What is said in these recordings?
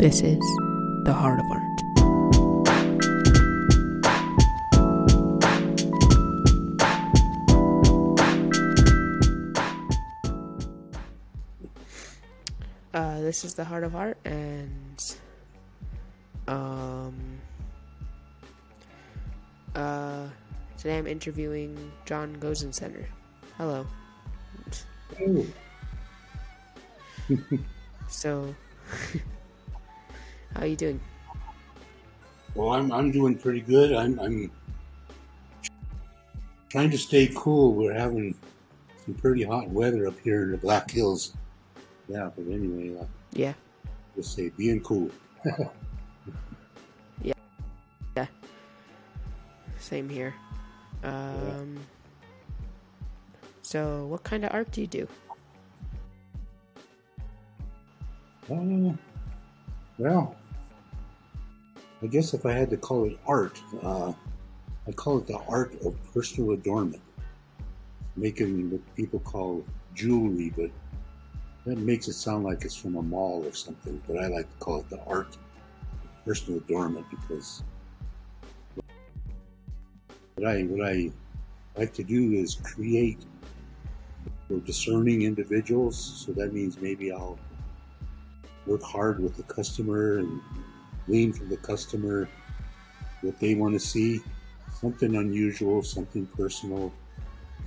This is the heart of art. Uh, this is the heart of art, and um, uh, today I'm interviewing Jhon Goes In Center. Hello. So, how are you doing? well, I'm I'm doing pretty good. I'm I'm trying to stay cool. We're having some pretty hot weather up here in the Black Hills. Yeah, but anyway, uh, Yeah. just say being cool. Yeah. Yeah. Same here. Um, so, what kind of art do you do? Uh, well, I guess if I had to call it art, uh, I call it the art of personal adornment, making what people call jewelry, but that makes it sound like it's from a mall or something. But I like to call it the art of personal adornment because what I what I like to do is create for discerning individuals. So that means maybe I'll work hard with the customer and glean from the customer what they want to see, something unusual, something personal.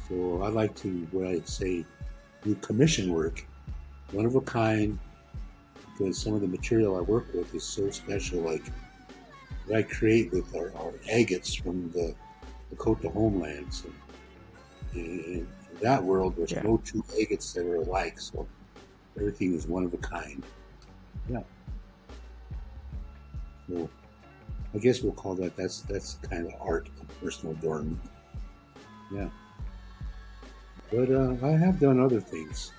So I like to, what I say, do commission work, one of a kind, because some of the material I work with is so special. Like what I create with our, our agates from the Dakota homelands. And in that world, there's Yeah. no two agates that are alike, so everything is one of a kind. Yeah. I guess we'll call that that's that's kind of art of personal adornment. Yeah. But uh, I have done other things.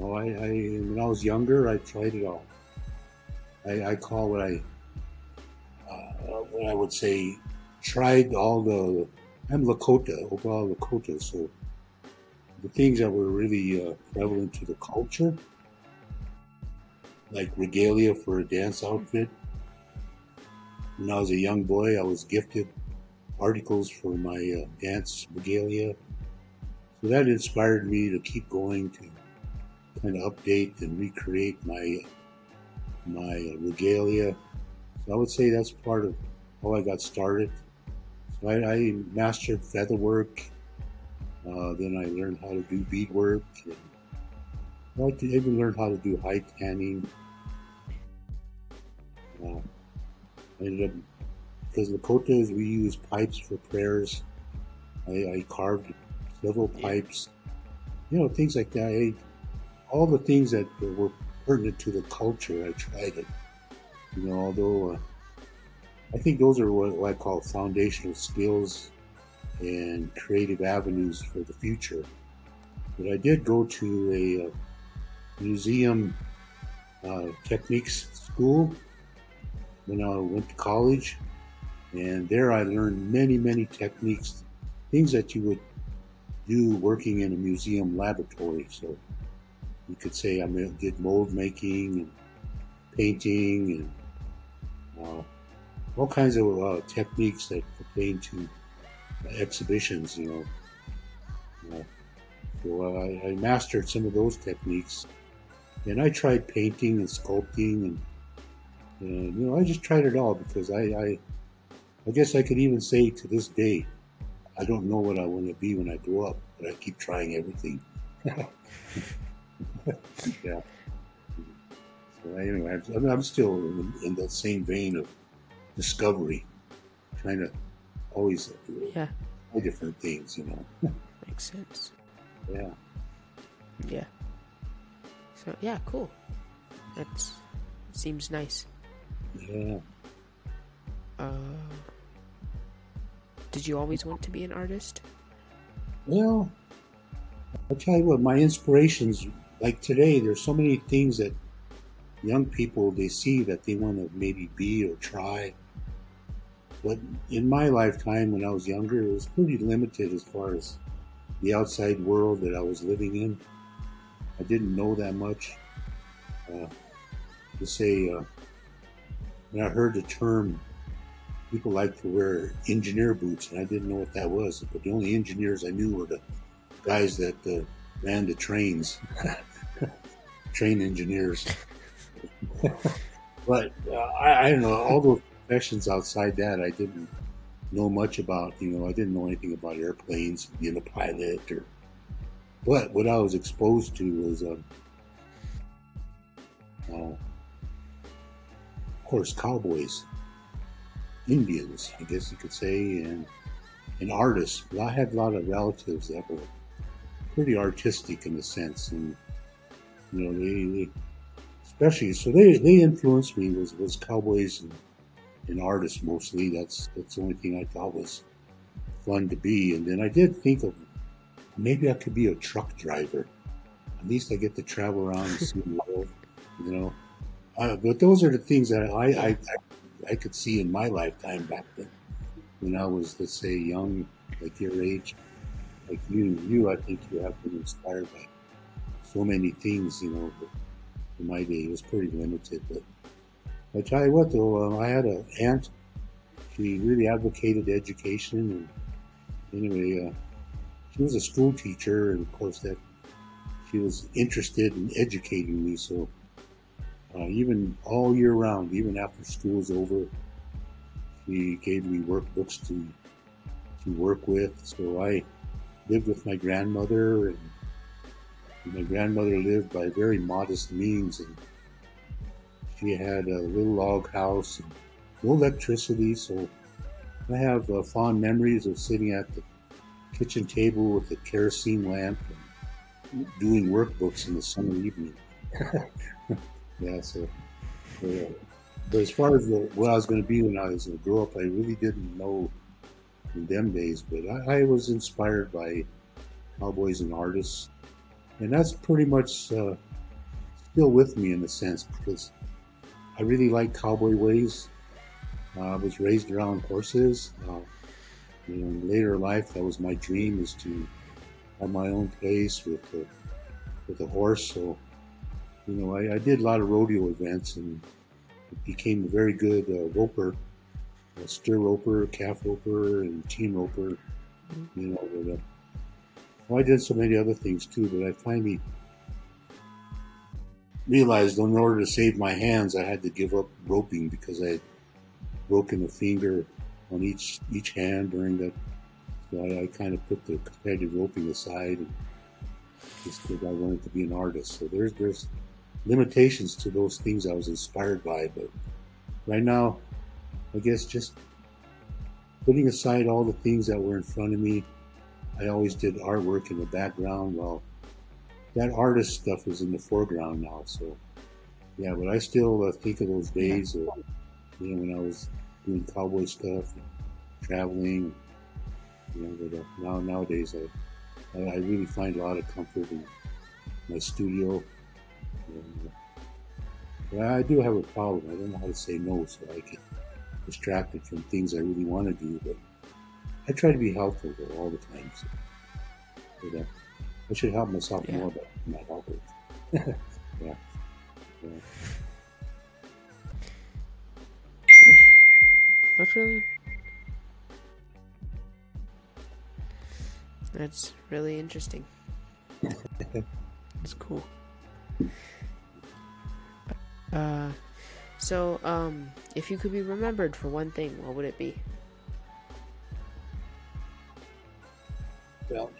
Oh, I, I when I was younger, I tried it all. I, I call what I uh, what I would say tried all the. I'm Lakota, overall Lakota, so the things that were really uh, prevalent to the culture like regalia for a dance outfit. When I was a young boy, I was gifted articles for my uh, dance regalia. So that inspired me to keep going to kind of update and recreate my my uh, regalia. So I would say that's part of how I got started. So I, I mastered feather work. Uh, then I learned how to do beadwork. And I even learned how to do high tanning. Uh, I ended up, because Lakotas, we use pipes for prayers. I, I carved several pipes, you know, things like that. I, all the things that were pertinent to the culture, I tried it. You know, although uh, I think those are what, what I call foundational skills and creative avenues for the future. But I did go to a uh, museum uh, techniques school when I went to college, and there I learned many, many techniques, things that you would do working in a museum laboratory. So you could say I did mold making and painting and uh, all kinds of uh, techniques that pertain to exhibitions. You know, uh, so I, I mastered some of those techniques, and I tried painting and sculpting and and you know, I just tried it all because I, I, I guess I could even say to this day, I don't know what I want to be when I grow up, but I keep trying everything. yeah. So anyway, I'm, I'm still in, in that same vein of discovery, trying to always Yeah, try different things, you know. makes sense. Yeah. Yeah. So, yeah, cool. That seems nice. Yeah. Uh, did you always want to be an artist? Well, I'll tell you what, my inspirations, like today, there's so many things that young people, they see that they want to maybe be or try. But in my lifetime, when I was younger, it was pretty limited as far as the outside world that I was living in. I didn't know that much. Uh, to say, uh, when I heard the term, people like to wear engineer boots, and I didn't know what that was. But the only engineers I knew were the guys that uh, ran the trains, train engineers. but uh, I, I don't know all those professions outside that I didn't know much about. You know, I didn't know anything about airplanes, being a pilot, or but what I was exposed to was, um, uh, of course, cowboys, Indians, I guess you could say, and and artists. But I had a lot of relatives that were pretty artistic in a sense, and you know, they, they especially so they they influenced me was was cowboys and, and artists mostly. That's that's the only thing I thought was fun to be. And then I did think of maybe I could be a truck driver. At least I get to travel around and see the world, you know. Uh, but those are the things that I, I, I could see in my lifetime back then, when I was let's say young, like your age, like you. You, I think you have been inspired by so many things, you know. In my day, it was pretty limited. But I tell you what, though, um, I had an aunt. She really advocated education, and anyway, uh, she was a school teacher, and of course that she was interested in educating me. So uh, even all year round, even after school's over, she gave me workbooks to to work with. So I lived with my grandmother, and my grandmother lived by very modest means, and she had a little log house and no electricity. So I have uh, fond memories of sitting at the kitchen table with a kerosene lamp and doing workbooks in the summer evening. yeah, so, so but as far as the, what I was going to be when I was to grow up, I really didn't know in them days. But I, I was inspired by cowboys and artists, and that's pretty much uh, still with me in a sense because I really like cowboy ways. Uh, I was raised around horses. Uh, you know, in later life, that was my dream is to have my own place with a, with a horse. So, you know, I, I did a lot of rodeo events and became a very good uh, roper, a steer roper, calf roper, and team roper. You know, but, uh, well, I did so many other things too, but I finally realized in order to save my hands, I had to give up roping because I had broken a finger on each each hand during that. So I, I kind of put the competitive roping aside and just because I wanted to be an artist. So there's there's limitations to those things I was inspired by, but right now, I guess just putting aside all the things that were in front of me, I always did artwork in the background. Well, that artist stuff is in the foreground now. So yeah, but I still uh, think of those days, of, you know, when I was doing cowboy stuff, traveling. You know, but uh, now nowadays I, I really find a lot of comfort in my studio. And, uh, I do have a problem. I don't know how to say no, so I get distracted from things I really want to do. But I try to be helpful though all the time. So, but, uh, I should help myself Yeah. more, but I'm not helping. yeah. yeah. That's really. That's really interesting. It's cool. Uh, so, um, if you could be remembered for one thing, what would it be? Well,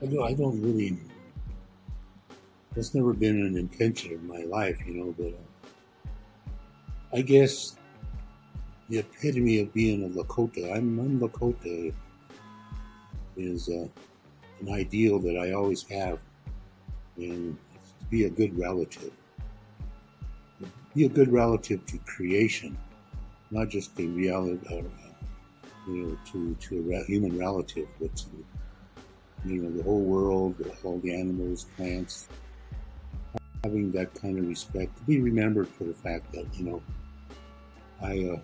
I don't, I don't really. That's never been an intention of my life, you know. But uh, I guess the epitome of being a Lakota. I'm, I'm Lakota. Is uh, an ideal that I always have, and to be a good relative. Be a good relative to creation, not just the reality. Uh, you know, to to a human relative, but to you know the whole world, all the animals, plants, having that kind of respect to be remembered for the fact that you know I uh,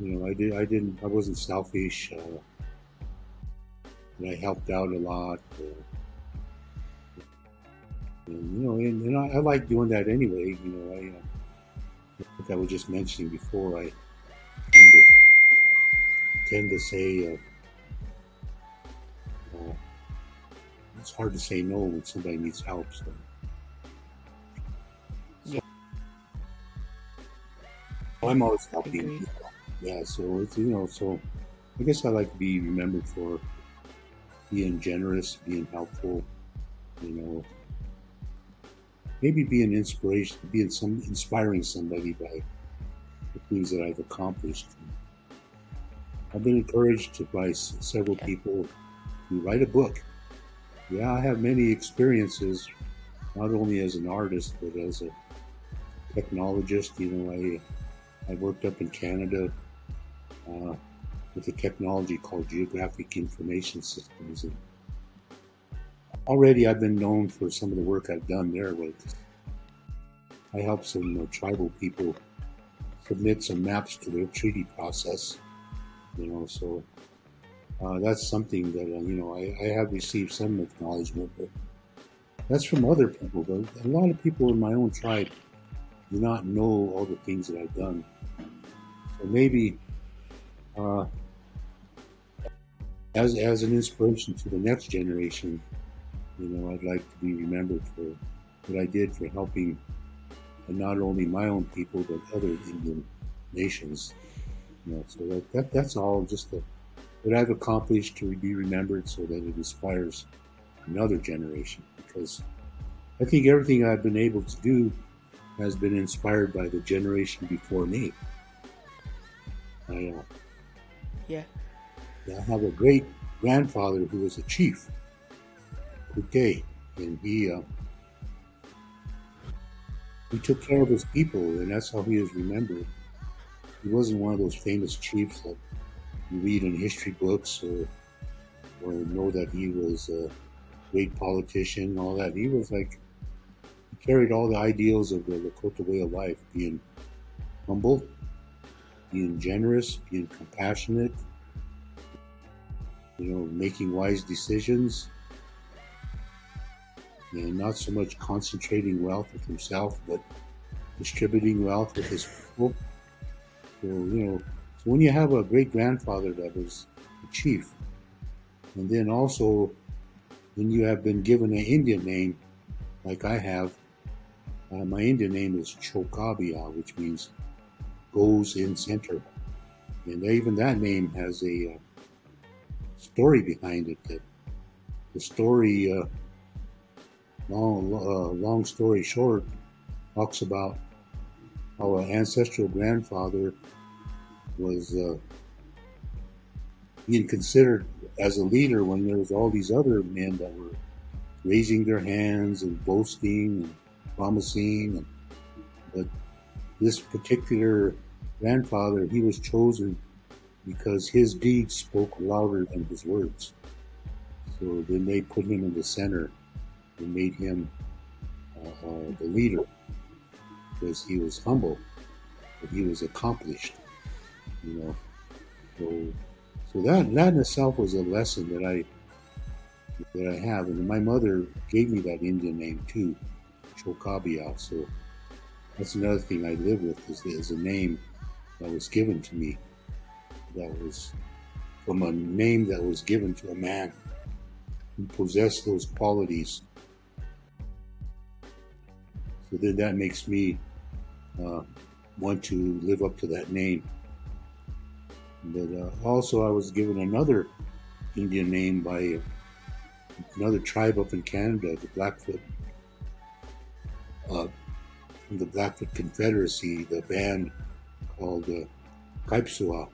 you know I did I didn't I wasn't selfish. Uh, and I helped out a lot. Uh, And, you know, and, and I, I, like doing that anyway. You know, I, uh, like I was just mentioning before, I tend to, tend to say, uh, uh, it's hard to say no when somebody needs help. So. I'm always helping people. Yeah, so it's, you know, so I guess I like to be remembered for being generous, being helpful, you know, maybe being inspiration, being some inspiring somebody by the things that I've accomplished. I've been encouraged by several people to write a book. Yeah, I have many experiences, not only as an artist but as a technologist. You know, I I worked up in Canada uh, with a technology called Geographic Information Systems, and already I've been known for some of the work I've done there. With I helped some uh, tribal people submit some maps to their treaty process. You know, so uh, that's something that uh, you know I, I, have received some acknowledgement, but that's from other people. But a lot of people in my own tribe do not know all the things that I've done. Maybe uh, as as an inspiration to the next generation, you know, I'd like to be remembered for what I did for helping not only my own people but other Indian nations. You know, so that, that that's all just a what I've accomplished to be remembered so that it inspires another generation. Because I think everything I've been able to do has been inspired by the generation before me. I, uh, yeah. I have a great grandfather who was a chief, Kuke, and he uh, he took care of his people, and that's how he is remembered. He wasn't one of those famous chiefs that you read in history books or or know that he was a great politician and all that. He was like he carried all the ideals of the Lakota way of life, being humble, being generous, being compassionate, you know, making wise decisions, and not so much concentrating wealth with himself, but distributing wealth with his people. So, you know, when you have a great grandfather that was a chief, and then also when you have been given an Indian name, like I have, uh, my Indian name is Chokabia, which means goes in center. And even that name has a uh, story behind it. That the story, uh, long, uh, long story short, talks about how an ancestral grandfather was uh, being considered as a leader when there was all these other men that were raising their hands and boasting and promising. And, but this particular grandfather, he was chosen because his deeds spoke louder than his words. So then they put him in the center and made him uh, uh, the leader because he was humble, but he was accomplished you know. So, so that that in itself was a lesson that I that I have, and my mother gave me that Indian name too, Chokabia. So that's another thing I live with is, is a name that was given to me. That was from a name that was given to a man who possessed those qualities. So then that makes me uh, want to live up to that name. But uh, also, I was given another Indian name by another tribe up in Canada, the Blackfoot, uh, the Blackfoot Confederacy, the band called uh, Kaipsua.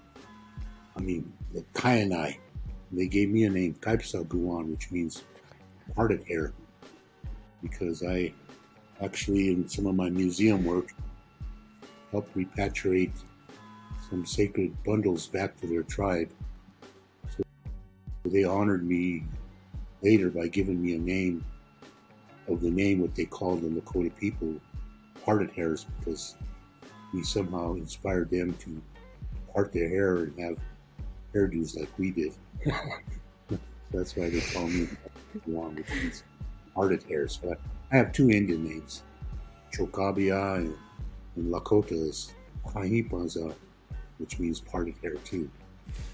I mean, the Kainai. They gave me a name, Kaipsa Guan, which means parted hair, because I actually, in some of my museum work, helped repatriate some sacred bundles back to their tribe. So they honored me later by giving me a name of the name what they called the Lakota people parted hairs because we somehow inspired them to part their hair and have hairdos like we did. that's why they call me which means parted hairs. So I, I have two Indian names, Chokabia and, and Lakota is Kahipaza, uh, which means parted hair too.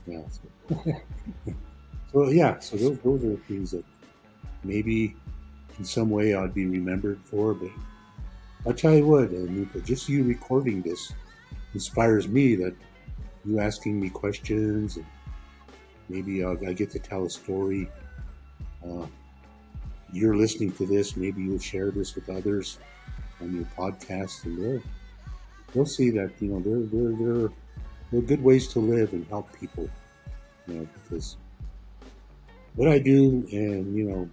Yeah. So, so yeah, so those, those are things that maybe in some way I'd be remembered for, but I'll tell you what, uh, just you recording this inspires me that you asking me questions and maybe I'll, I get to tell a story. Uh, you're listening to this, maybe you'll share this with others on your podcast, and they'll they'll see that you know there there there there are good ways to live and help people. You know, because what I do, and you know,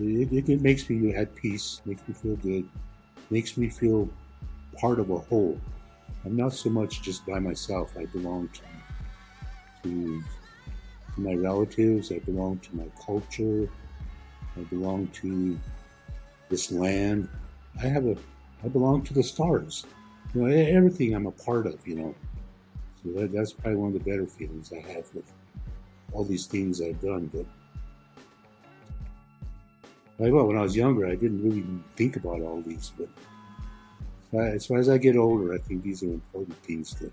it, it, it makes me at peace, makes me feel good, makes me feel part of a whole. I'm not so much just by myself. I belong to to my relatives. I belong to my culture. I belong to this land. I have a, I belong to the stars. You know, everything I'm a part of. You know, so that, that's probably one of the better feelings I have with all these things I've done. But well, when I was younger, I didn't really think about all these. But as far as I get older, I think these are important things to.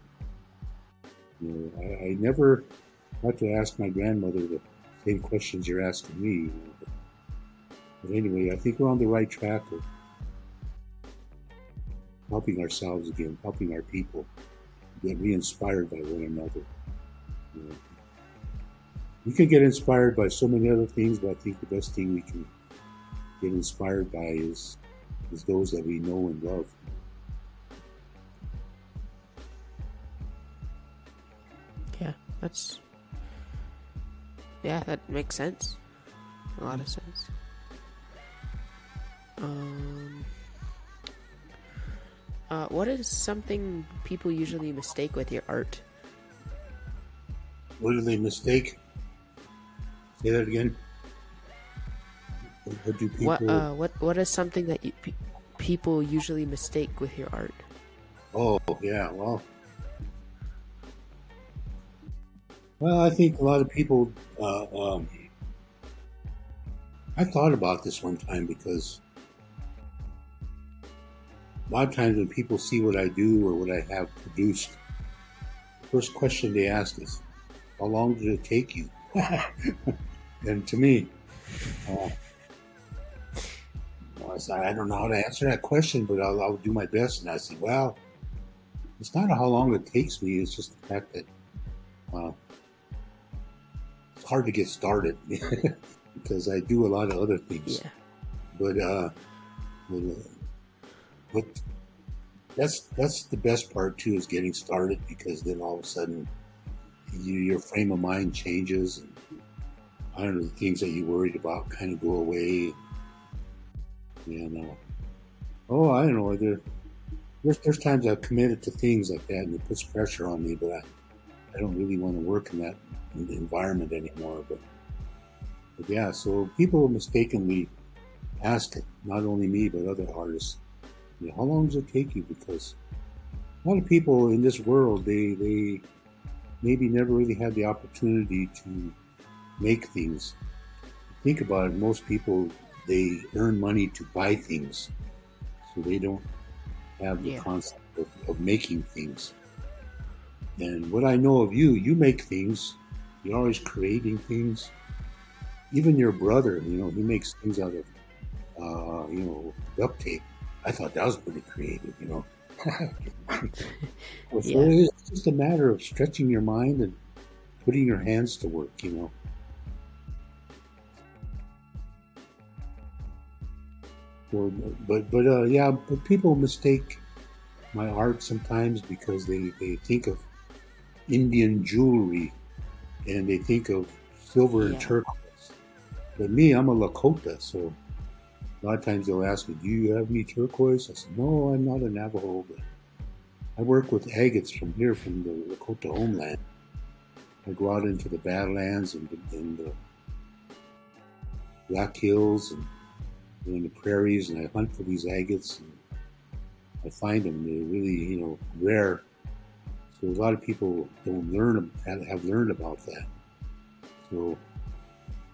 You know, I, I never had to ask my grandmother the same questions you're asking me. But, but anyway, I think we're on the right track of helping ourselves again, helping our people get re-inspired by one another. You know, we can get inspired by so many other things, but I think the best thing we can get inspired by is is those that we know and love. Yeah, that's yeah, that makes sense. A lot of sense. Um, uh, what is something people usually mistake with your art? What do they mistake? Say that again. People? What uh, what what is something that you, pe- people usually mistake with your art? Oh yeah, well, Well, I think a lot of people. Uh, um, I thought about this one time because a lot of times when people see what I do or what I have produced, the first question they ask is, "How long did it take you?" and to me, uh, I don't know how to answer that question, but I'll, I'll do my best. And I say, "Well, it's not how long it takes me; it's just the fact that." Uh, it's hard to get started because I do a lot of other things. Yeah. But uh, but, uh, but that's that's the best part too is getting started because then all of a sudden you, your frame of mind changes and I don't know the things that you worried about kind of go away. You know, oh I don't know there, there's there's times I've committed to things like that and it puts pressure on me, but I, I don't really want to work in that environment anymore. But, but yeah, so people mistakenly ask not only me but other artists, you know, how long does it take you? Because a lot of people in this world they they maybe never really had the opportunity to make things. Think about it. Most people they earn money to buy things, so they don't have the yeah. concept of, of making things. And what I know of you, you make things you're always creating things. Even your brother, you know, he makes things out of, uh, you know, duct tape. I thought that was pretty creative, you know. so yeah. it's just a matter of stretching your mind and putting your hands to work, you know. So, but but uh, yeah, but people mistake my art sometimes because they, they think of Indian jewelry and they think of silver yeah. and turquoise. But me, I'm a Lakota, so a lot of times they'll ask me, "Do you have any turquoise?" I said, "No, I'm not a Navajo, but I work with agates from here, from the Lakota homeland. I go out into the Badlands and, and the Black Hills and, in the prairies, and I hunt for these agates. And I find them; they're really, you know, rare so a lot of people don't learn have learned about that. So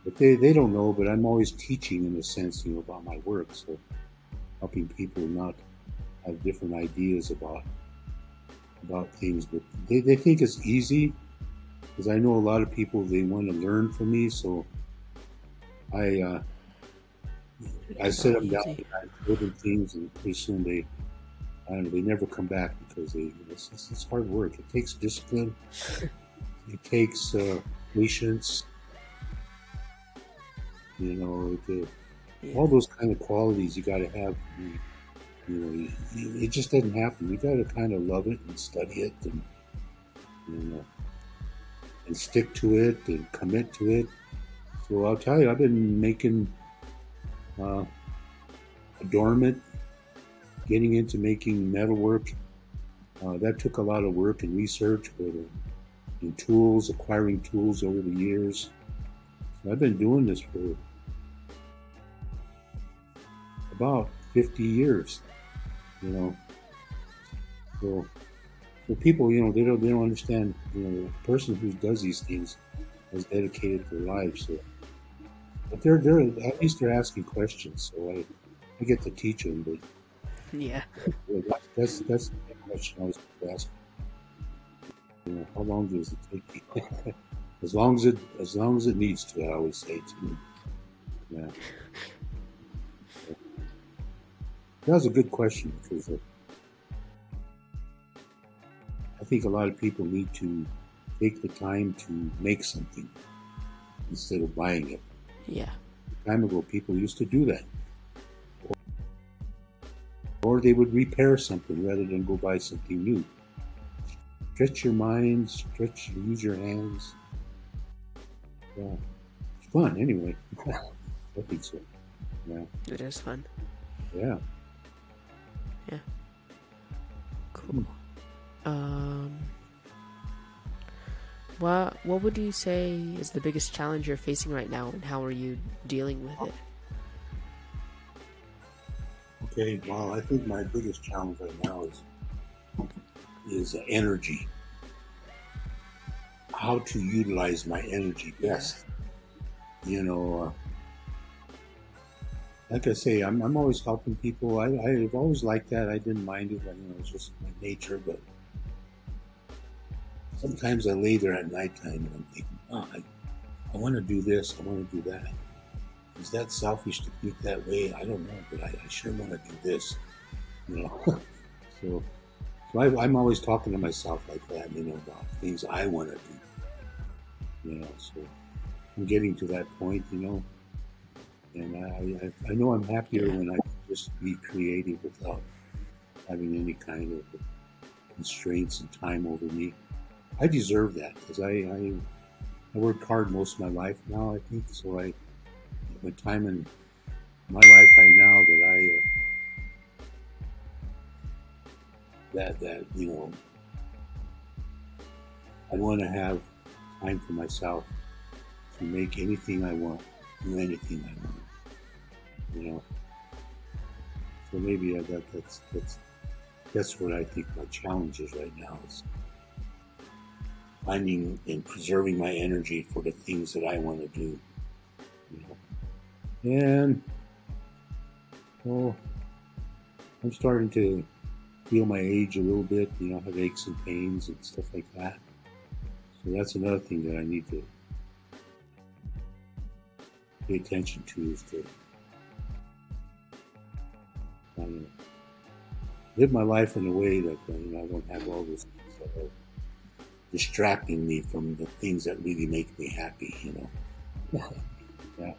but they, they don't know, but I'm always teaching in a sense, you know, about my work. So helping people not have different ideas about about things, but they, they think it's easy because I know a lot of people they want to learn from me. So I uh, I sit them down and I show them things, and pretty soon they I don't know they never come back because they it's, it's hard work. It takes discipline. it takes uh, patience. You know, the, yeah. all those kind of qualities you got to have. You, you know, it just doesn't happen. You got to kind of love it and study it, and you know, and stick to it and commit to it. So I'll tell you, I've been making uh, adornment, getting into making metalwork. Uh, that took a lot of work and research, but uh, tools, acquiring tools over the years. So I've been doing this for about 50 years, you know. So for people, you know, they don't they don't understand, you know, the person who does these things has dedicated their lives. So, but they're they're at least they're asking questions, so I I get to teach them. But yeah, that's that's the question I was asking. You know, how long does it take? as long as it as long as it needs to. I always say to them. Yeah. That was a good question because uh, I think a lot of people need to take the time to make something instead of buying it. Yeah. Time ago, people used to do that. Or, or they would repair something rather than go buy something new. Stretch your mind, stretch, use your hands. Yeah. It's fun anyway. I think so. Yeah. It is fun. Yeah. Yeah. Cool. Um, what what would you say is the biggest challenge you're facing right now, and how are you dealing with it? Okay, well, I think my biggest challenge right now is is energy. How to utilize my energy best. You know, uh, like I say, I'm, I'm always helping people. I, I've always liked that. I didn't mind it. I, you know, it's just my nature. But sometimes I lay there at nighttime and I'm thinking, oh, I, I want to do this. I want to do that. Is that selfish to think that way? I don't know, but I, I sure want to do this. You know, so so I, am always talking to myself like that. You know, about things I want to do. You know, so I'm getting to that point. You know, and I, I, I know I'm happier when I just be creative without having any kind of constraints and time over me. I deserve that because I, I, I worked hard most of my life now. I think so. I the time in my life right now that I uh, that that you know I want to have time for myself to make anything I want, do anything I want you know. So maybe that, that's that's that's what I think my challenge is right now is finding and preserving my energy for the things that I want to do. You know? And well, I'm starting to feel my age a little bit, you know, have aches and pains and stuff like that. So that's another thing that I need to pay attention to is to live my life in a way that you know, I don't have all are distracting me from the things that really make me happy. You know. yeah.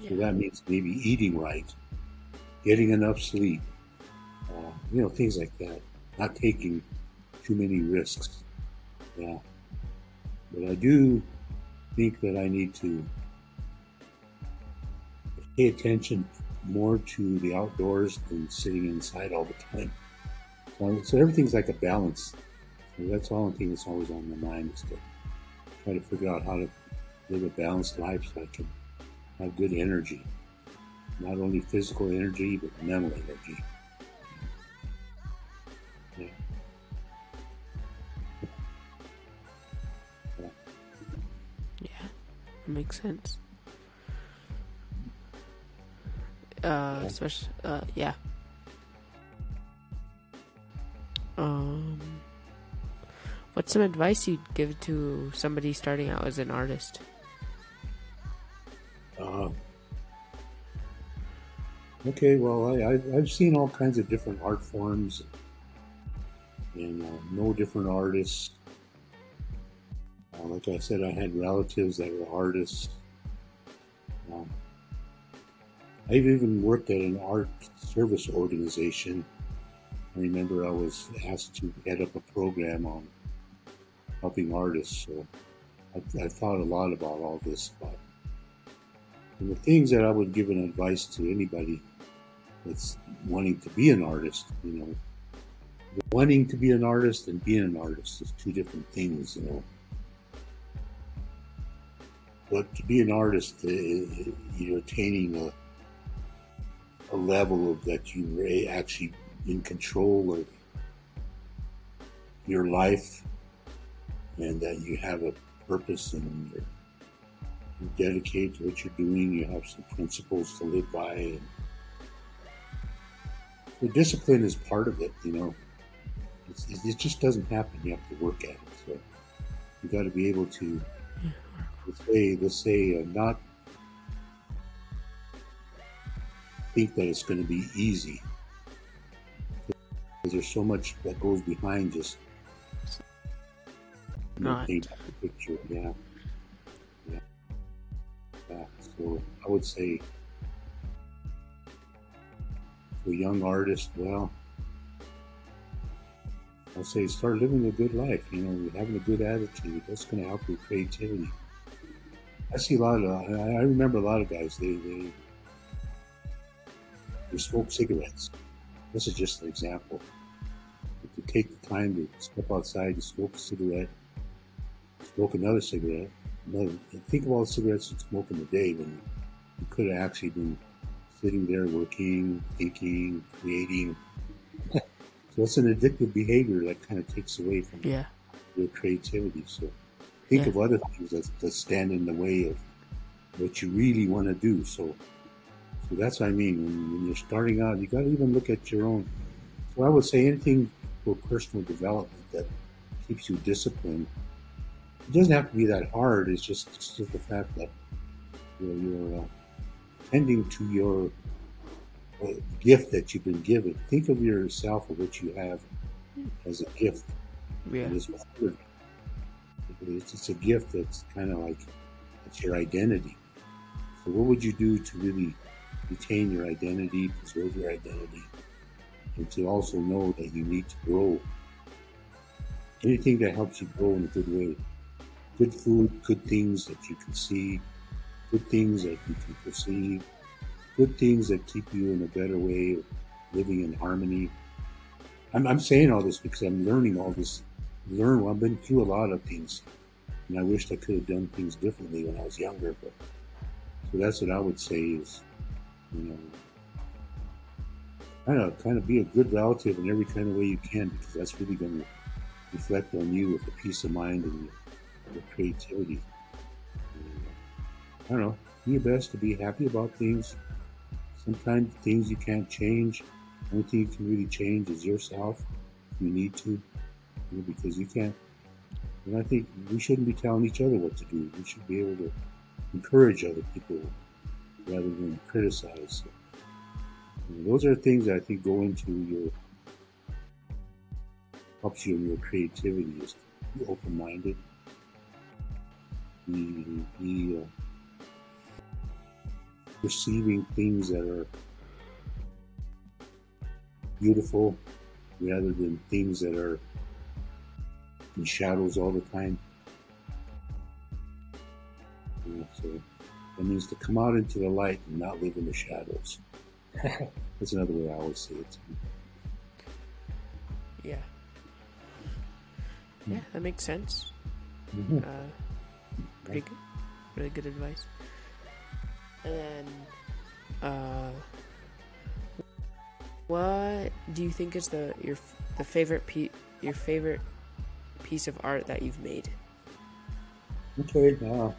yeah. So that means maybe eating right, getting enough sleep, uh, you know, things like that. Not taking too many risks. Yeah. But I do think that I need to pay attention more to the outdoors than sitting inside all the time. So, so everything's like a balance. That's all the thing that's always on my mind is to try to figure out how to live a balanced life so I can have good energy. Not only physical energy, but mental energy. Yeah. Yeah, yeah makes sense. Uh, especially, uh, yeah. Um, what's some advice you'd give to somebody starting out as an artist? Uh, okay, well, I, I've seen all kinds of different art forms and uh, no different artists. Uh, like I said, I had relatives that were artists. Um, I've even worked at an art service organization. I remember I was asked to head up a program on helping artists. So I, I thought a lot about all this. But the things that I would give an advice to anybody that's wanting to be an artist, you know, wanting to be an artist and being an artist is two different things, you know. But to be an artist, uh, you're attaining a, a level of that you are actually in control of your life and that you have a purpose and you're, you're dedicated to what you're doing. You have some principles to live by. And so discipline is part of it, you know. It's, it just doesn't happen. You have to work at it. So you got to be able to, let's say, let's say, uh, not think that it's going to be easy because there's so much that goes behind just The picture. Yeah. yeah, yeah. So I would say, for young artists, well, I'll say start living a good life. You know, having a good attitude. That's going to help your creativity. I see a lot of. I remember a lot of guys. They they they smoke cigarettes. This is just an example. If you take the time to step outside and smoke a cigarette, smoke another cigarette, another, think of all the cigarettes you smoke in a day when you could have actually been sitting there working, thinking, creating. so it's an addictive behavior that kind of takes away from Yeah. your creativity. So think Yeah. of other things that, that stand in the way of what you really want to do. So, so that's what I mean. When, when you're starting out, you got to even look at your own. So I would say anything for personal development that keeps you disciplined. It doesn't have to be that hard. It's just, it's just the fact that you know, you're uh, tending to your uh, gift that you've been given. Think of yourself or what you have as a gift. Yeah. It's. It's, it's a gift that's kind of like it's your identity. So, what would you do to really retain your identity, preserve your identity, and to also know that you need to grow? Anything that helps you grow in a good way. Good food, good things that you can see, good things that you can perceive, good things that keep you in a better way of living in harmony. I'm, I'm saying all this because I'm learning all this. Learn. I've been through a lot of things, and I wished I could have done things differently when I was younger. But so that's what I would say is, you know, kind of kind of be a good relative in every kind of way you can because that's really going to reflect on you with the peace of mind and your creativity. I don't know. Do your best to be happy about things. Sometimes things you can't change. Only thing you can really change is yourself. You need to, you know, because you can't. And I think we shouldn't be telling each other what to do. We should be able to encourage other people rather than criticize. So, you know, those are things that I think go into your helps you in your creativity. Is to be open-minded. Be, be uh, perceiving things that are beautiful rather than things that are in shadows all the time. You know, so that means to come out into the light and not live in the shadows. That's another way I always say it. Yeah. Yeah, that makes sense. Mhm. Uh, pretty good. Really good advice. And then, uh, what do you think is the your the favorite pe- your favorite piece of art that you've made? Okay, uh,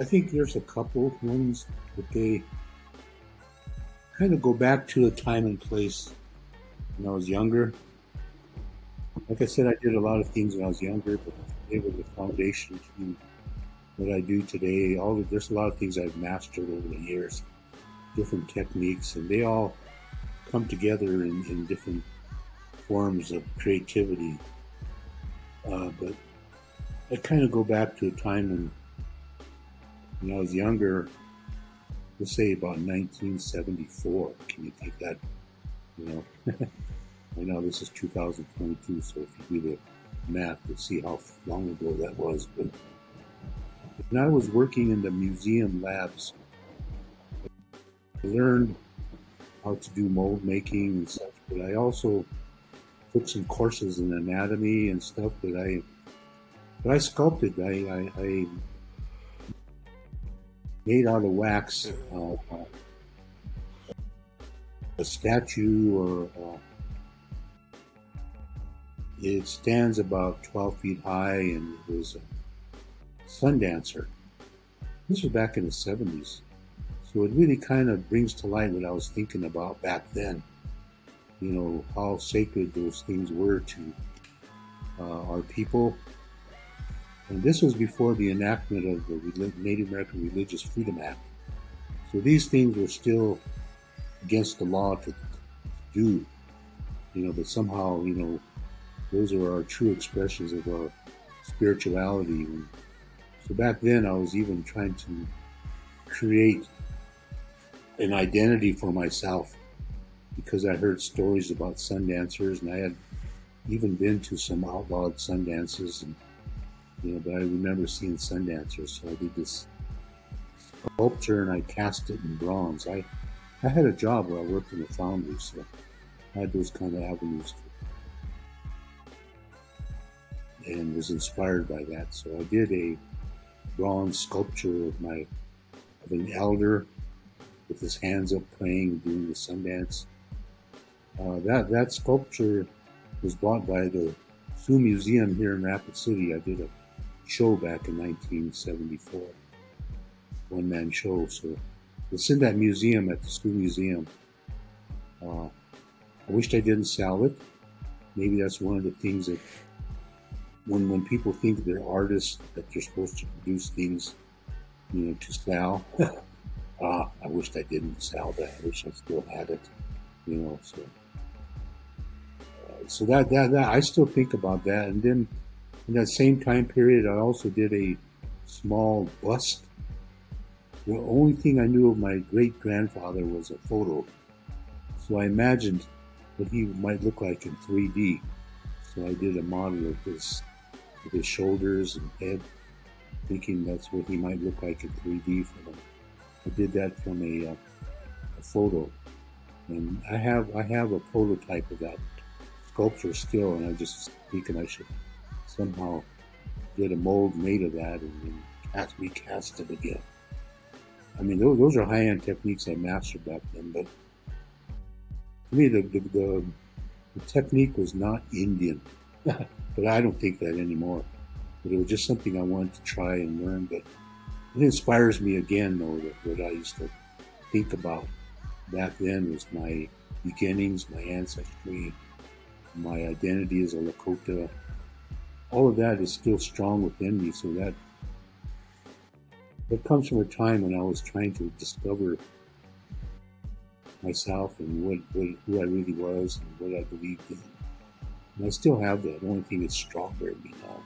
I think there's a couple ones that they kind of go back to a time and place when I was younger. Like I said, I did a lot of things when I was younger, but they were the foundation to what I do today. All the, there's a lot of things I've mastered over the years, different techniques, and they all come together in, in different forms of creativity. Uh, but I kind of go back to a time when, when I was younger, let's say about 1974. Can you take that? You know, I know this is 2022, so if you do the math to see how long ago that was, but when I was working in the museum labs, I learned how to do mold making and such, but I also took some courses in anatomy and stuff that I that I sculpted. I, I, I made out of wax uh, uh, a statue or uh, it stands about 12 feet high and it was a sun dancer. This was back in the 70s. So it really kind of brings to light what I was thinking about back then. You know, how sacred those things were to uh, our people. And this was before the enactment of the Native American Religious Freedom Act. So these things were still against the law to do, you know, but somehow, you know, those are our true expressions of our spirituality. So back then, I was even trying to create an identity for myself because I heard stories about sun dancers and I had even been to some outlawed sun dances and you know, but I remember seeing sun dancers, so I did this sculpture and I cast it in bronze. I I had a job where I worked in a foundry, so I had those kind of avenues and was inspired by that. So I did a bronze sculpture of my of an elder with his hands up praying, doing the sun dance. Uh, that that sculpture was bought by the Sioux Museum here in Rapid City. I did a show back in 1974, one man show. So it's in that museum at the Sioux museum. Uh, I wished I didn't sell it. Maybe that's one of the things that when when people think they're artists that they're supposed to produce things, you know, to sell. ah, I wished I didn't sell that. I wish I still had it, you know. So, uh, so that, that that I still think about that. And then in that same time period, I also did a small bust. The only thing I knew of my great grandfather was a photo, so I imagined what he might look like in 3D. So I did a model of his, of his shoulders and head, thinking that's what he might look like in 3D for them. I did that from a, uh, a photo, and I have I have a prototype of that sculpture still, and I just thinking I should somehow get a mold made of that and then cast, recast it again. I mean, those, those are high end techniques I mastered back then, but to me, the, the, the, the technique was not Indian, but I don't think that anymore. But it was just something I wanted to try and learn. But it inspires me again, though, that what I used to think about back then was my beginnings, my ancestry, my identity as a Lakota. All of that is still strong within me. So that that comes from a time when I was trying to discover myself and what, what who I really was and what I believed in. And I still have that. The only thing is stronger in me now.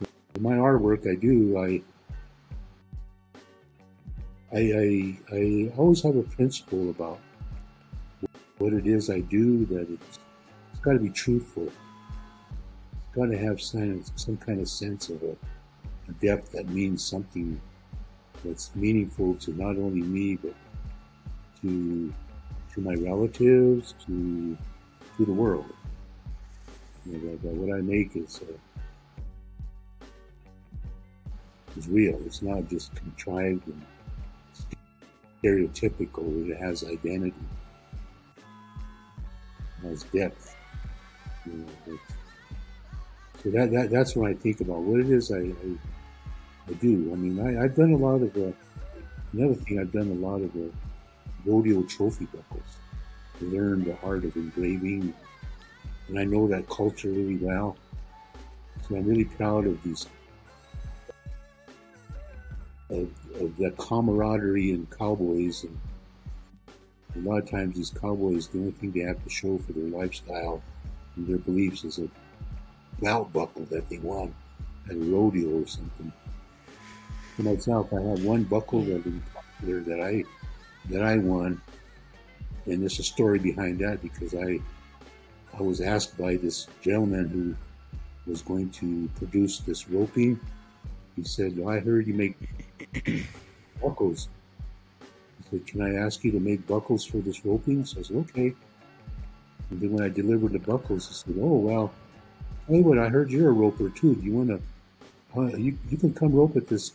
So my artwork, I do. I I, I, I always have a principle about what it is I do that it's, it's got to be truthful. It's got to have some, some kind of sense of a, a depth that means something that's meaningful to not only me but to to my relatives, to to the world. You know, that, that what I make is uh, is real. It's not just contrived and stereotypical. It has identity, it has depth. You know, so that, that that's when I think about what it is I, I I do. I mean, I, I've done a lot of, uh, another thing, I've done a lot of uh, rodeo trophy buckles. Learned the art of engraving, and I know that culture really well. So I'm really proud of these, of, of that camaraderie in cowboys. And a lot of times these cowboys, the only thing they have to show for their lifestyle and their beliefs is a belt buckle that they won at a rodeo or something. For myself, I have one buckle that that I that I won, and there's a story behind that because I I was asked by this gentleman who was going to produce this roping. He said, "I heard you make buckles." He said, "Can I ask you to make buckles for this roping?" So I said, "Okay." And then when I delivered the buckles, he said, "Oh well, what I heard you're a roper too. Do you want to? Uh, you you can come rope at this."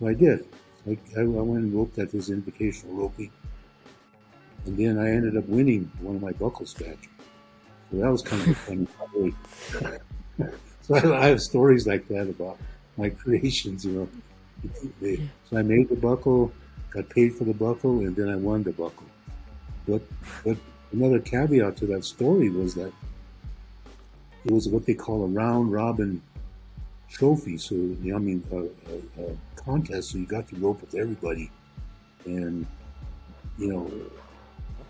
So I did. I, I went and roped at his invitational roping, and then I ended up winning one of my buckle scratches. So that was kind of a funny so I, I have stories like that about my creations, you know. They, so I made the buckle, got paid for the buckle, and then I won the buckle. But but another caveat to that story was that it was what they call a round robin trophy. So you know, I mean, a, a, a contest. So you got to rope with everybody, and you know,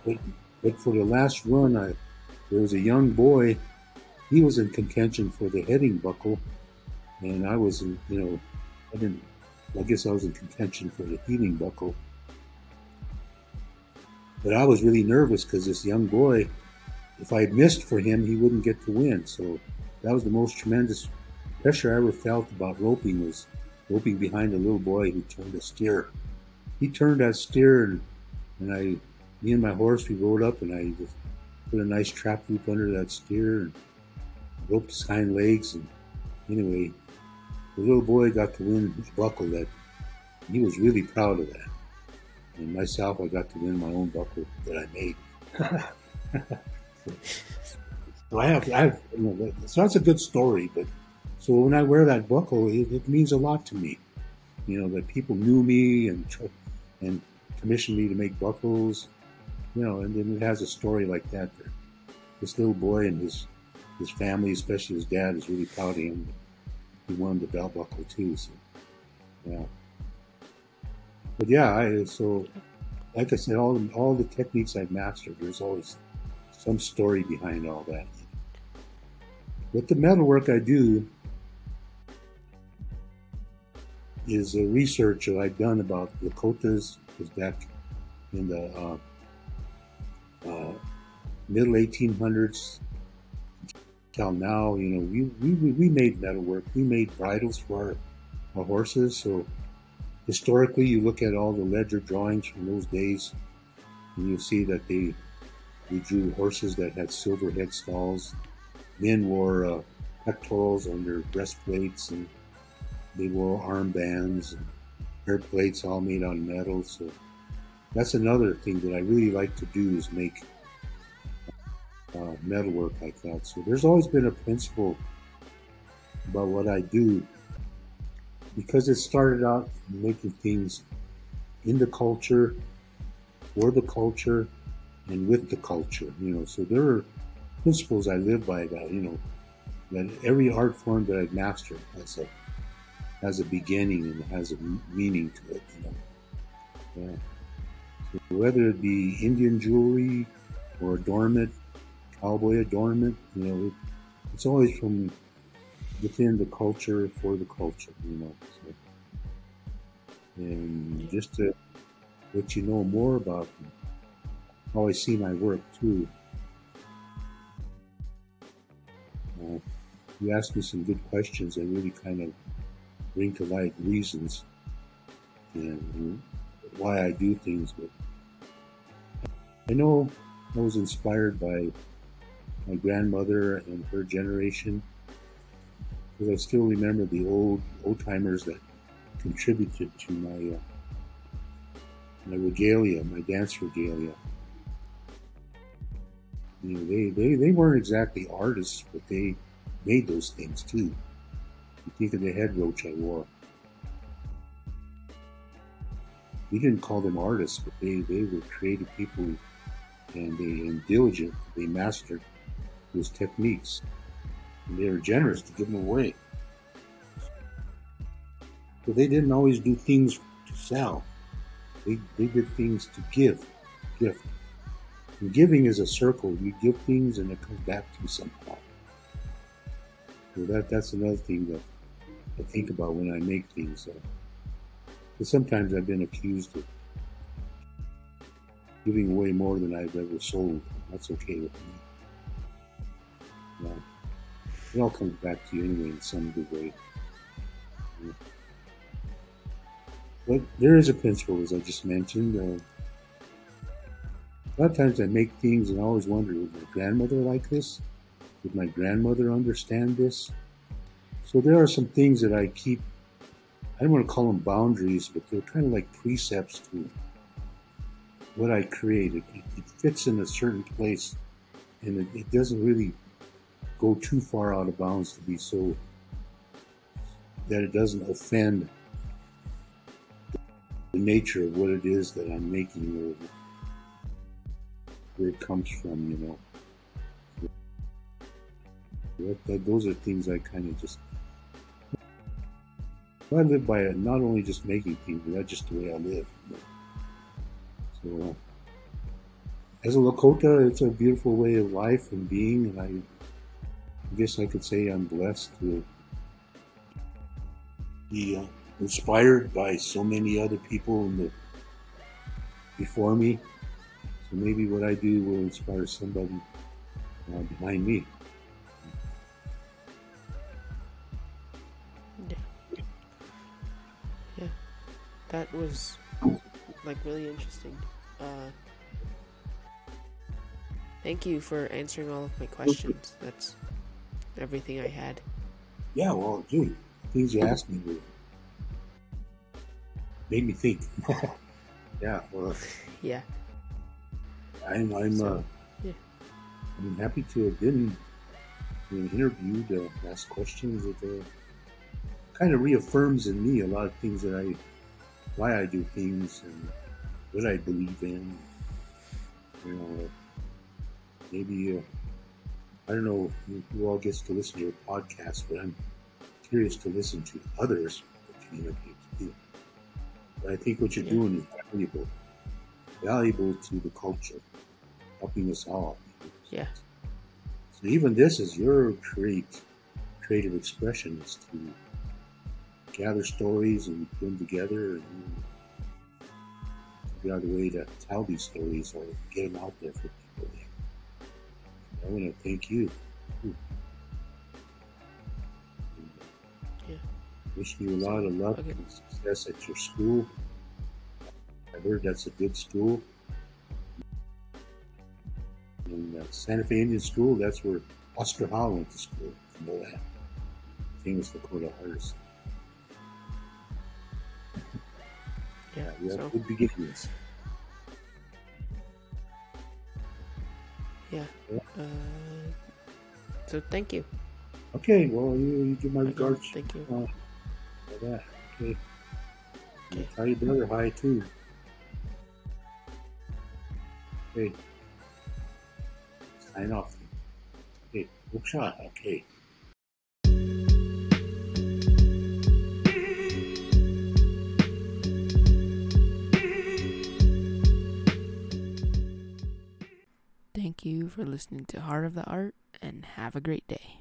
but but for the last run, I there was a young boy. He was in contention for the heading buckle, and I was, you know, I didn't. I guess I was in contention for the heeling buckle. But I was really nervous because this young boy, if I missed for him, he wouldn't get to win. So that was the most tremendous pressure I ever felt about roping was roping behind a little boy who turned a steer. He turned that steer and, and I, me and my horse, we rode up and I just put a nice trap loop under that steer and roped his hind legs. And anyway, the little boy got to win the buckle that he was really proud of that. And myself, I got to win my own buckle that I made. so, so I have, I have, you know, so that's a good story, but so when I wear that buckle, it, it means a lot to me. You know, that people knew me and, and commissioned me to make buckles, you know, and then it has a story like that. This little boy and his, his family, especially his dad, is really proud of him. He won the belt buckle too, so, yeah. But yeah, I, so like I said, all all the techniques I've mastered, there's always some story behind all that. With the metalwork I do is a research that I've done about Lakotas, was back in the uh, uh, middle 1800s till now. You know, we, we, we made metalwork. We made bridles for our, our horses. So historically, you look at all the ledger drawings from those days, and you see that they we drew horses that had silver head stalls. Men wore uh, pectorals on their breastplates, and they wore armbands and hair plates all made on metal. So that's another thing that I really like to do is make uh, metalwork like that. So there's always been a principle about what I do because it started out making things in the culture, for the culture, and with the culture. You know, so there are principles I live by that. You know, that every art form that I've mastered has a has a beginning and has a meaning to it. You know, yeah. Whether it be Indian jewelry or adornment, cowboy adornment, you know, it, it's always from within the culture for the culture, you know. So, and just to let you know more about how I see my work too. Uh, you asked me some good questions that really kind of bring to light reasons and why I do things. But I know I was inspired by my grandmother and her generation because I still remember the old old timers that contributed to my uh, my regalia, my dance regalia. You know, they, they, they weren't exactly artists, but they made those things too. You think of the head roach I wore. we didn't call them artists, but they, they were creative people and they diligent. They mastered those techniques. And they were generous to give them away. But they didn't always do things to sell. They, they did things to give, gift. And giving is a circle. You give things and it comes back to you somehow. So that that's another thing that I think about when I make things. Uh, sometimes I've been accused of giving away more than I've ever sold. That's okay with me. Yeah. It all comes back to you anyway in some way. Yeah. But there is a principle, as I just mentioned. Uh, a lot of times I make things and I always wonder, would my grandmother like this? Would my grandmother understand this? So there are some things that I keep, I don't want to call them boundaries, but they're kind of like precepts to what I created. It, it fits in a certain place and it, it doesn't really go too far out of bounds to be so that it doesn't offend the nature of what it is that I'm making or where it comes from, you know. That, that, those are things I kind of just. I live by it, not only just making things, but that's just the way I live. As a Lakota, it's a beautiful way of life and being, and I, guess I could say I'm blessed to be uh, inspired by so many other people the, before me. So maybe what I do will inspire somebody uh, behind me. Yeah. Yeah. That was like really interesting. Uh, thank you for answering all of my questions. That's everything I had. Yeah, well, dude, things you asked me were made me think. yeah, well, yeah. I'm I'm So, uh, yeah. I'm happy to have been being interviewed, uh, asked questions. It uh, kind of reaffirms in me a lot of things that I, why I do things and what I believe in. You know, maybe uh, I don't know who, all gets to listen to your podcast, but I'm curious to listen to others that you interview too. But I think what you're Yeah. doing is valuable, valuable to the culture, helping us all. Yeah. So even this is your create, creative expression is to gather stories and put them together and figure out a way to tell these stories or get them out there for people. I want to thank you. Yeah. Wishing you a lot of luck Okay. and success at your school. I heard that's a good school. In uh, Santa Fe Indian School, that's where Oscar Howe went to school. You know that. Famous Dakota artist. Yeah. So good beginnings. yeah. Yeah. Uh, so thank you. Okay, well, you, you give my Again, regards Thank you. uh, for that. Okay. Okay. Tell your brother hi, too. Okay. Sign off. Okay. Okay. For listening to Heart of the Art and have a great day.